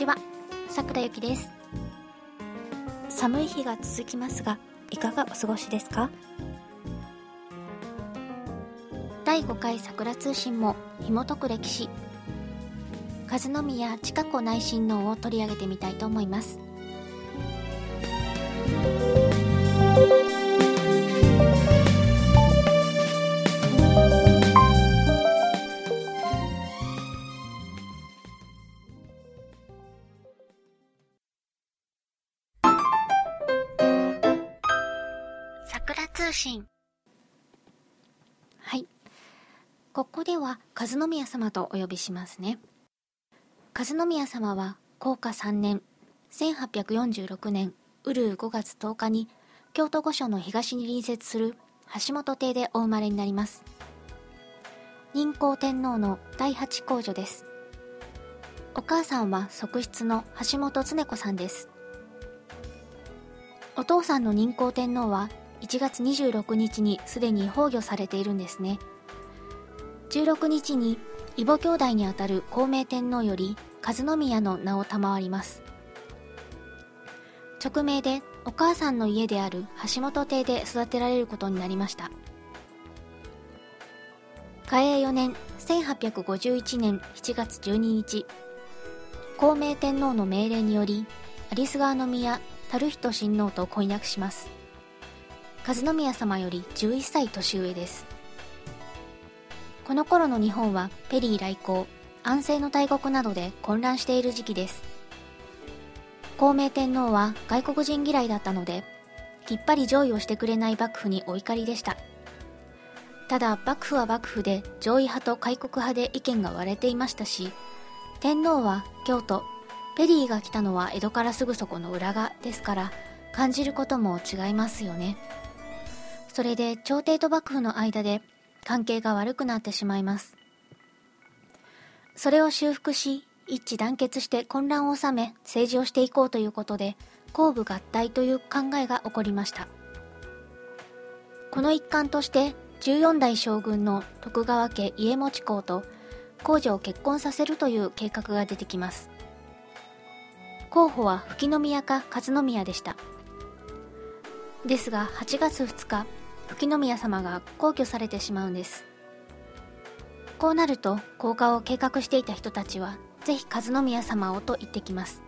ちは、さくらゆきです。寒い日が続きますが、いかがお過ごしですか？第5回桜通信も紐解く歴史、和宮近子内親王を取り上げてみたいと思います。通信。はい。ここでは和宮様とお呼びしますね。和宮様は高化3年1846年ウルー5月10日に京都御所の東に隣接する橋本邸でお生まれになります。仁皇天皇の第八皇女です。お母さんは側室の橋本恒子さんです。お父さんの仁皇天皇は1月26日にすでに崩御されているんですね。16日に異母兄弟にあたる孝明天皇より和宮の名を賜ります。直命でお母さんの家である橋本邸で育てられることになりました。嘉永4年1851年7月12日孝明天皇の命令により有栖川宮樽人親王と婚約します。和宮様より11歳年上です。この頃の日本はペリー来航安政の大国などで混乱している時期です。孝明天皇は外国人嫌いだったのできっぱり上位をしてくれない幕府にお怒りでした。ただ幕府は幕府で上位派と開国派で意見が割れていましたし天皇は京都ペリーが来たのは江戸からすぐそこの裏側ですから感じることも違いますよね。それで朝廷と幕府の間で関係が悪くなってしまいます。それを修復し一致団結して混乱を収め政治をしていこうということで公武合体という考えが起こりました。この一環として14代将軍の徳川家家持公と皇女を結婚させるという計画が出てきます。候補は吹宮か勝宮でした。ですが8月2日吹宮様が皇居されてしまうんです。こうなると降下を計画していた人たちはぜひ和宮様をと言ってきます。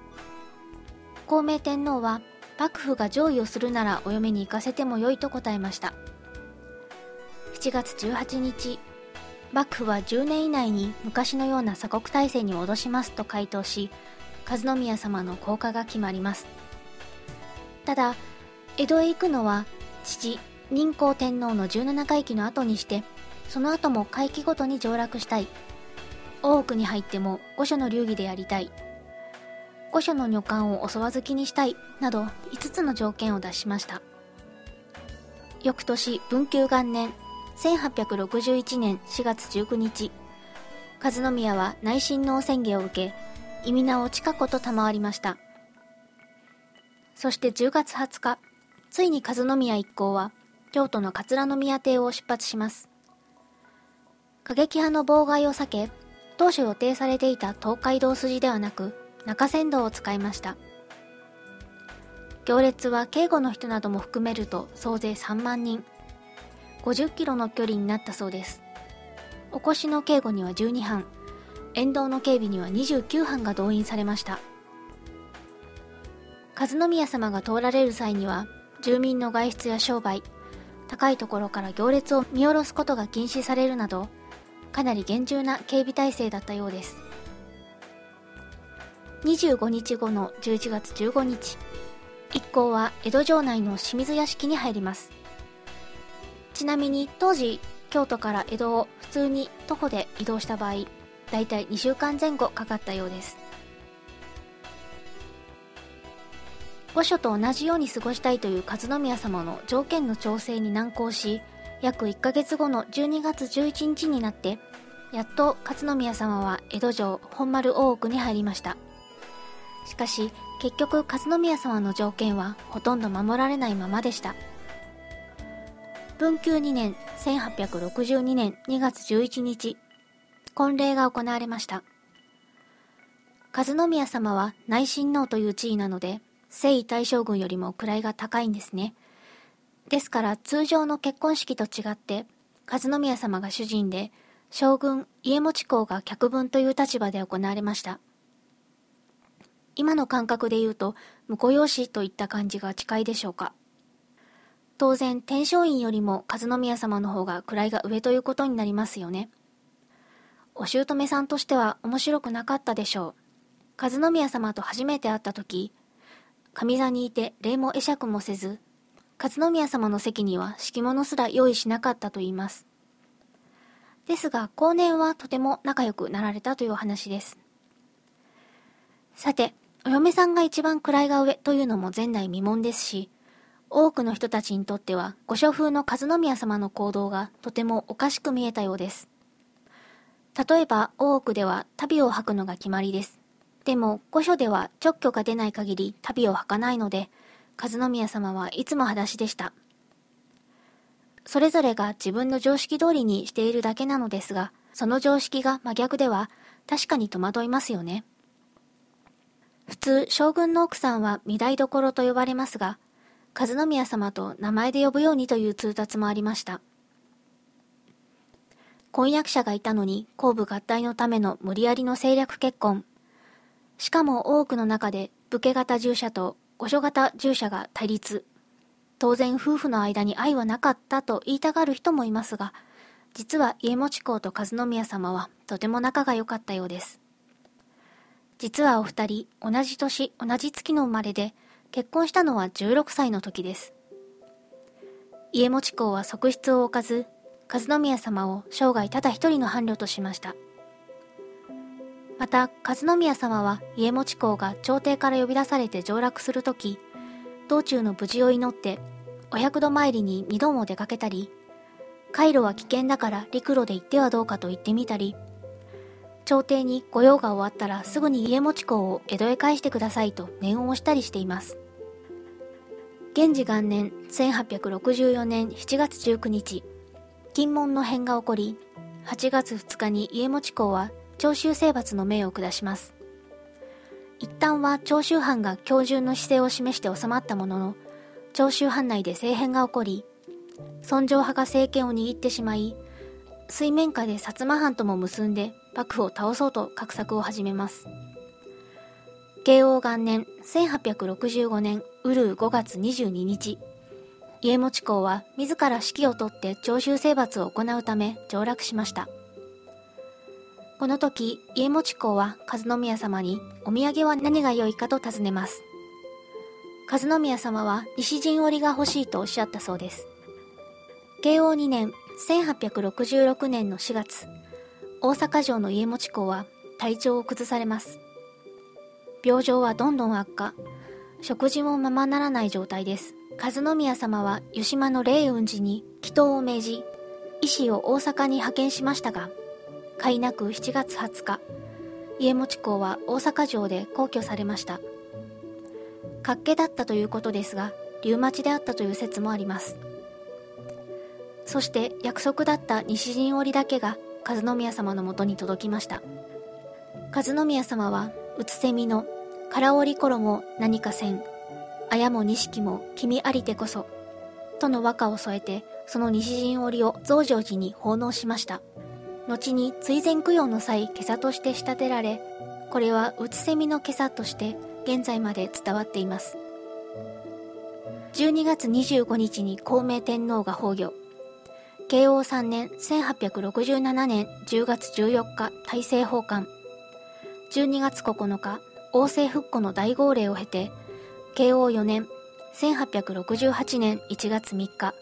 孝明天皇は幕府が上位をするならお嫁に行かせてもよいと答えました。7月18日幕府は10年以内に昔のような鎖国体制に戻しますと回答し和宮様の降下が決まります。ただ江戸へ行くのは父仁皇天皇の17回忌の後にしてその後も回帰ごとに上洛したい。大奥に入っても御所の流儀でやりたい。御所の女官を襲わずきにしたいなど5つの条件を出しました。翌年文久元年1861年4月19日和宮は内親王宣言を受け意味名を近子と賜りました。そして10月20日ついに和宮一行は京都の桂宮邸を出発します。過激派の妨害を避け、当初予定されていた東海道筋ではなく、中山道を使いました。行列は警護の人なども含めると総勢3万人。50キロの距離になったそうです。お越しの警護には12班、沿道の警備には29班が動員されました。和宮様が通られる際には、住民の外出や商売、高いところから行列を見下ろすことが禁止されるなどかなり厳重な警備体制だったようです。25日後の11月15日一行は江戸城内の清水屋敷に入ります。ちなみに当時京都から江戸を普通に徒歩で移動した場合だいたい2週間前後かかったようです。御所と同じように過ごしたいという和宮様の条件の調整に難航し、約1ヶ月後の12月11日になって、やっと勝宮様は江戸城本丸大奥に入りました。しかし、結局勝宮様の条件はほとんど守られないままでした。文久2年1862年2月11日、婚礼が行われました。和宮様は内親王という地位なので、征夷大将軍よりも位が高いんですね。ですから通常の結婚式と違って、和宮様が主人で、将軍家持公が客分という立場で行われました。今の感覚で言うと、婿養子といった感じが近いでしょうか。当然、天璋院よりも和宮様の方が位が上ということになりますよね。お姑さんとしては面白くなかったでしょう。和宮様と初めて会った時、上座にいて礼も会釈もせず、和宮様の席には敷物すら用意しなかったと言います。ですが、後年はとても仲良くなられたというお話です。さて、お嫁さんが一番位が上というのも前代未聞ですし、多くの人たちにとっては、御所風の和宮様の行動がとてもおかしく見えたようです。例えば、大奥では旅を吐くのが決まりです。でも、御所では直許が出ない限り旅を吐かないので、和宮様はいつも裸足でした。それぞれが自分の常識通りにしているだけなのですが、その常識が真逆では確かに戸惑いますよね。普通、将軍の奥さんは御台所と呼ばれますが、和宮様と名前で呼ぶようにという通達もありました。婚約者がいたのに、公部合体のための無理やりの政略結婚。しかも多くの中で、武家型従者と御所型従者が対立。当然夫婦の間に愛はなかったと言いたがる人もいますが、実は家持公と和宮様はとても仲が良かったようです。実はお二人、同じ年、同じ月の生まれで、結婚したのは16歳の時です。家持公は側室を置かず、和宮様を生涯ただ一人の伴侶としました。また、和宮様は家持公が朝廷から呼び出されて上洛するとき、道中の無事を祈って、お百度参りに二度も出かけたり、回路は危険だから陸路で行ってはどうかと言ってみたり、朝廷に御用が終わったらすぐに家持公を江戸へ返してくださいと念を押したりしています。元治元年1864年7月19日、金門の変が起こり、8月2日に家持公は長州征伐の命を下します。一旦は長州藩が今日中の姿勢を示して収まったものの、長州藩内で政変が起こり、尊上派が政権を握ってしまい、水面下で薩摩藩とも結んで幕府を倒そうと画策を始めます。慶応元年1865年ウルー5月22日、家持公は自ら指揮を取って徴収征伐を行うため上洛しました。この時、家持公は和宮様にお土産は何が良いかと尋ねます。和宮様は西陣織が欲しいとおっしゃったそうです。慶応2年1866年の4月、大阪城の家持公は体調を崩されます。病状はどんどん悪化、食事もままならない状態です。和宮様は湯島の霊雲寺に祈祷を命じ、医師を大阪に派遣しましたが、いなく7月20日、家持公は大阪城で皇居されました。活気だったということですが、リウマチであったという説もあります。そして約束だった西陣織だけが和宮様のもとに届きました。和宮様は、うつせみの、空織衣何かせん、あやも錦も君ありてこそ、との和歌を添えて、その西陣織を増上寺に奉納しました。後に追善供養の際、今朝として仕立てられ、これはうつせみの今朝として現在まで伝わっています。12月25日に孔明天皇が崩御。慶応3年1867年10月14日大政奉還。12月9日、王政復古の大号令を経て、慶応4年1868年1月3日、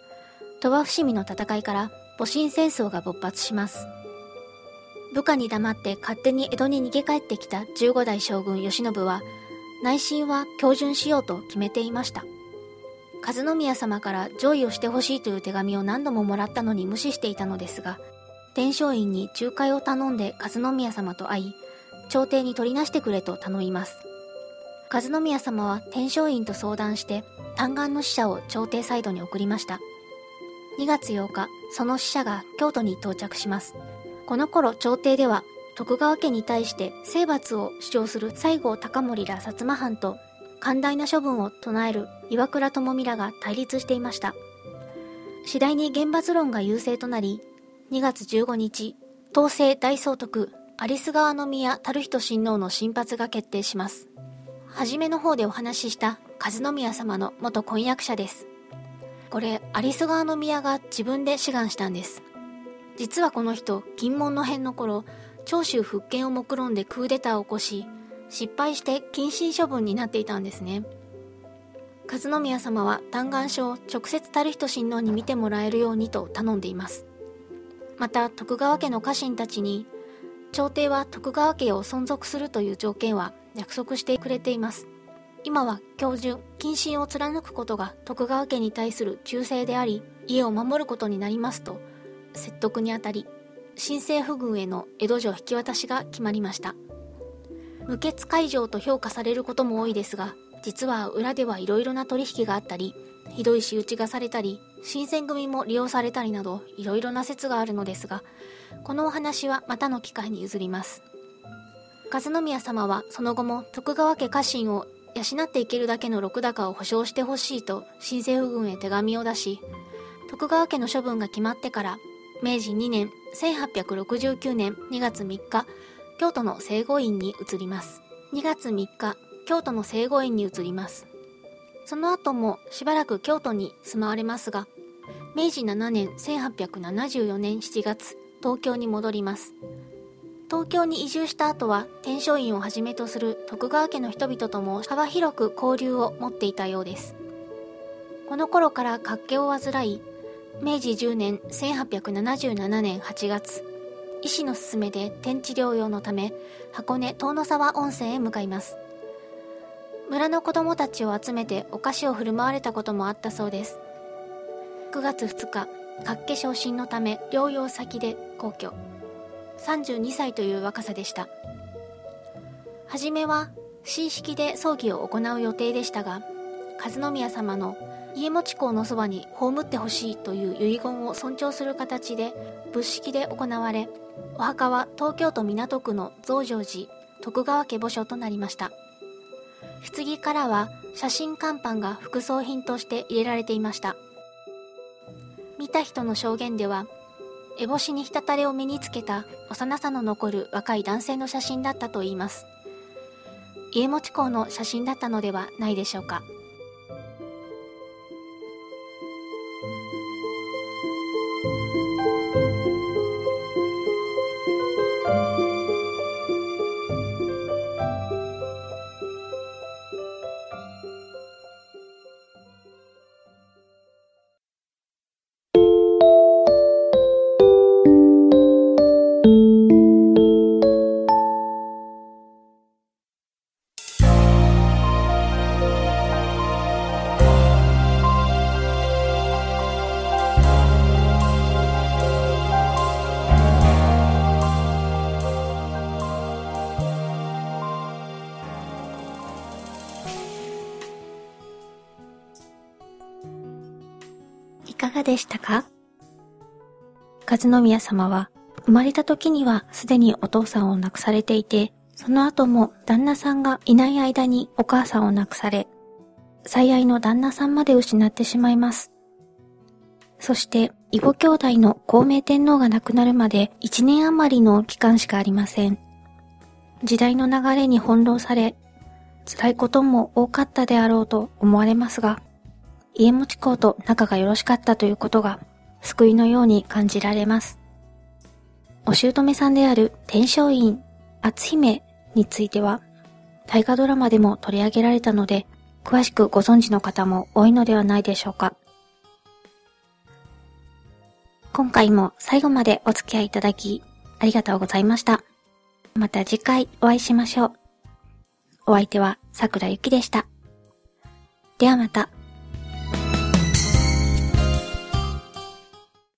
鳥羽伏見の戦いから戊辰戦争が勃発します。部下に黙って勝手に江戸に逃げ帰ってきた15代将軍慶喜は、内心は標準しようと決めていました。和宮様から上位をしてほしいという手紙を何度ももらったのに無視していたのですが、天璋院に仲介を頼んで和宮様と会い、朝廷に取りなしてくれと頼みます。和宮様は天璋院と相談して、嘆願の使者を朝廷サイドに送りました。2月8日、その使者が京都に到着します。この頃朝廷では徳川家に対して征伐を主張する西郷隆盛ら薩摩藩と寛大な処分を唱える岩倉智美らが対立していました。次第に厳罰論が優勢となり、2月15日、統制大総督有栖川宮樽人親王の新発が決定します。はじめの方でお話しした和宮様の元婚約者です。これ、有栖川宮が自分で志願したんです。実はこの人、金門の変の頃、長州復権を目論んでクーデターを起こし、失敗して謹慎処分になっていたんですね。和宮様は嘆願書を直接樽人親王に見てもらえるようにと頼んでいます。また徳川家の家臣たちに朝廷は徳川家を存続するという条件は約束してくれています。今は今日中、謹慎を貫くことが徳川家に対する忠誠であり、家を守ることになりますと、説得にあたり、新政府軍への江戸城引き渡しが決まりました。無血開城と評価されることも多いですが、実は裏ではいろいろな取引があったり、ひどい仕打ちがされたり、新選組も利用されたりなど、いろいろな説があるのですが、このお話はまたの機会に譲ります。和宮様はその後も徳川家家臣を養っていけるだけの禄高を保証してほしいと新政府軍へ手紙を出し、徳川家の処分が決まってから明治2年1869年2月3日、京都の聖護院に移ります。2月3日、京都の聖護院に移ります。その後もしばらく京都に住まわれますが、明治7年1874年7月、東京に戻ります。東京に移住した後は天璋院をはじめとする徳川家の人々とも幅広く交流を持っていたようです。この頃から活気を患い、明治10年1877年8月、医師の勧めで天地療養のため箱根遠野沢温泉へ向かいます。村の子供たちを集めてお菓子を振る舞われたこともあったそうです。9月2日、活気昇進のため療養先で皇居。32歳という若さでした。はじめは、神式で葬儀を行う予定でしたが、和宮様の家持公のそばに葬ってほしいという遺言を尊重する形で仏式で行われ、お墓は東京都港区の増上寺徳川家墓所となりました。棺からは写真看板が副葬品として入れられていました。見た人の証言では、烏帽子に滴れを身につけた幼さの残る若い男性の写真だったといいます。家持公の写真だったのではないでしょうか。でしたか？和宮様は生まれた時にはすでにお父さんを亡くされていて、その後も旦那さんがいない間にお母さんを亡くされ、最愛の旦那さんまで失ってしまいます。そして、異母兄弟の孔明天皇が亡くなるまで1年余りの期間しかありません。時代の流れに翻弄され、辛いことも多かったであろうと思われますが、家持公と仲がよろしかったということが救いのように感じられます。お姑さんである天璋院篤姫については大河ドラマでも取り上げられたので詳しくご存知の方も多いのではないでしょうか。今回も最後までお付き合いいただきありがとうございました。また次回お会いしましょう。お相手は桜ゆきでした。ではまた。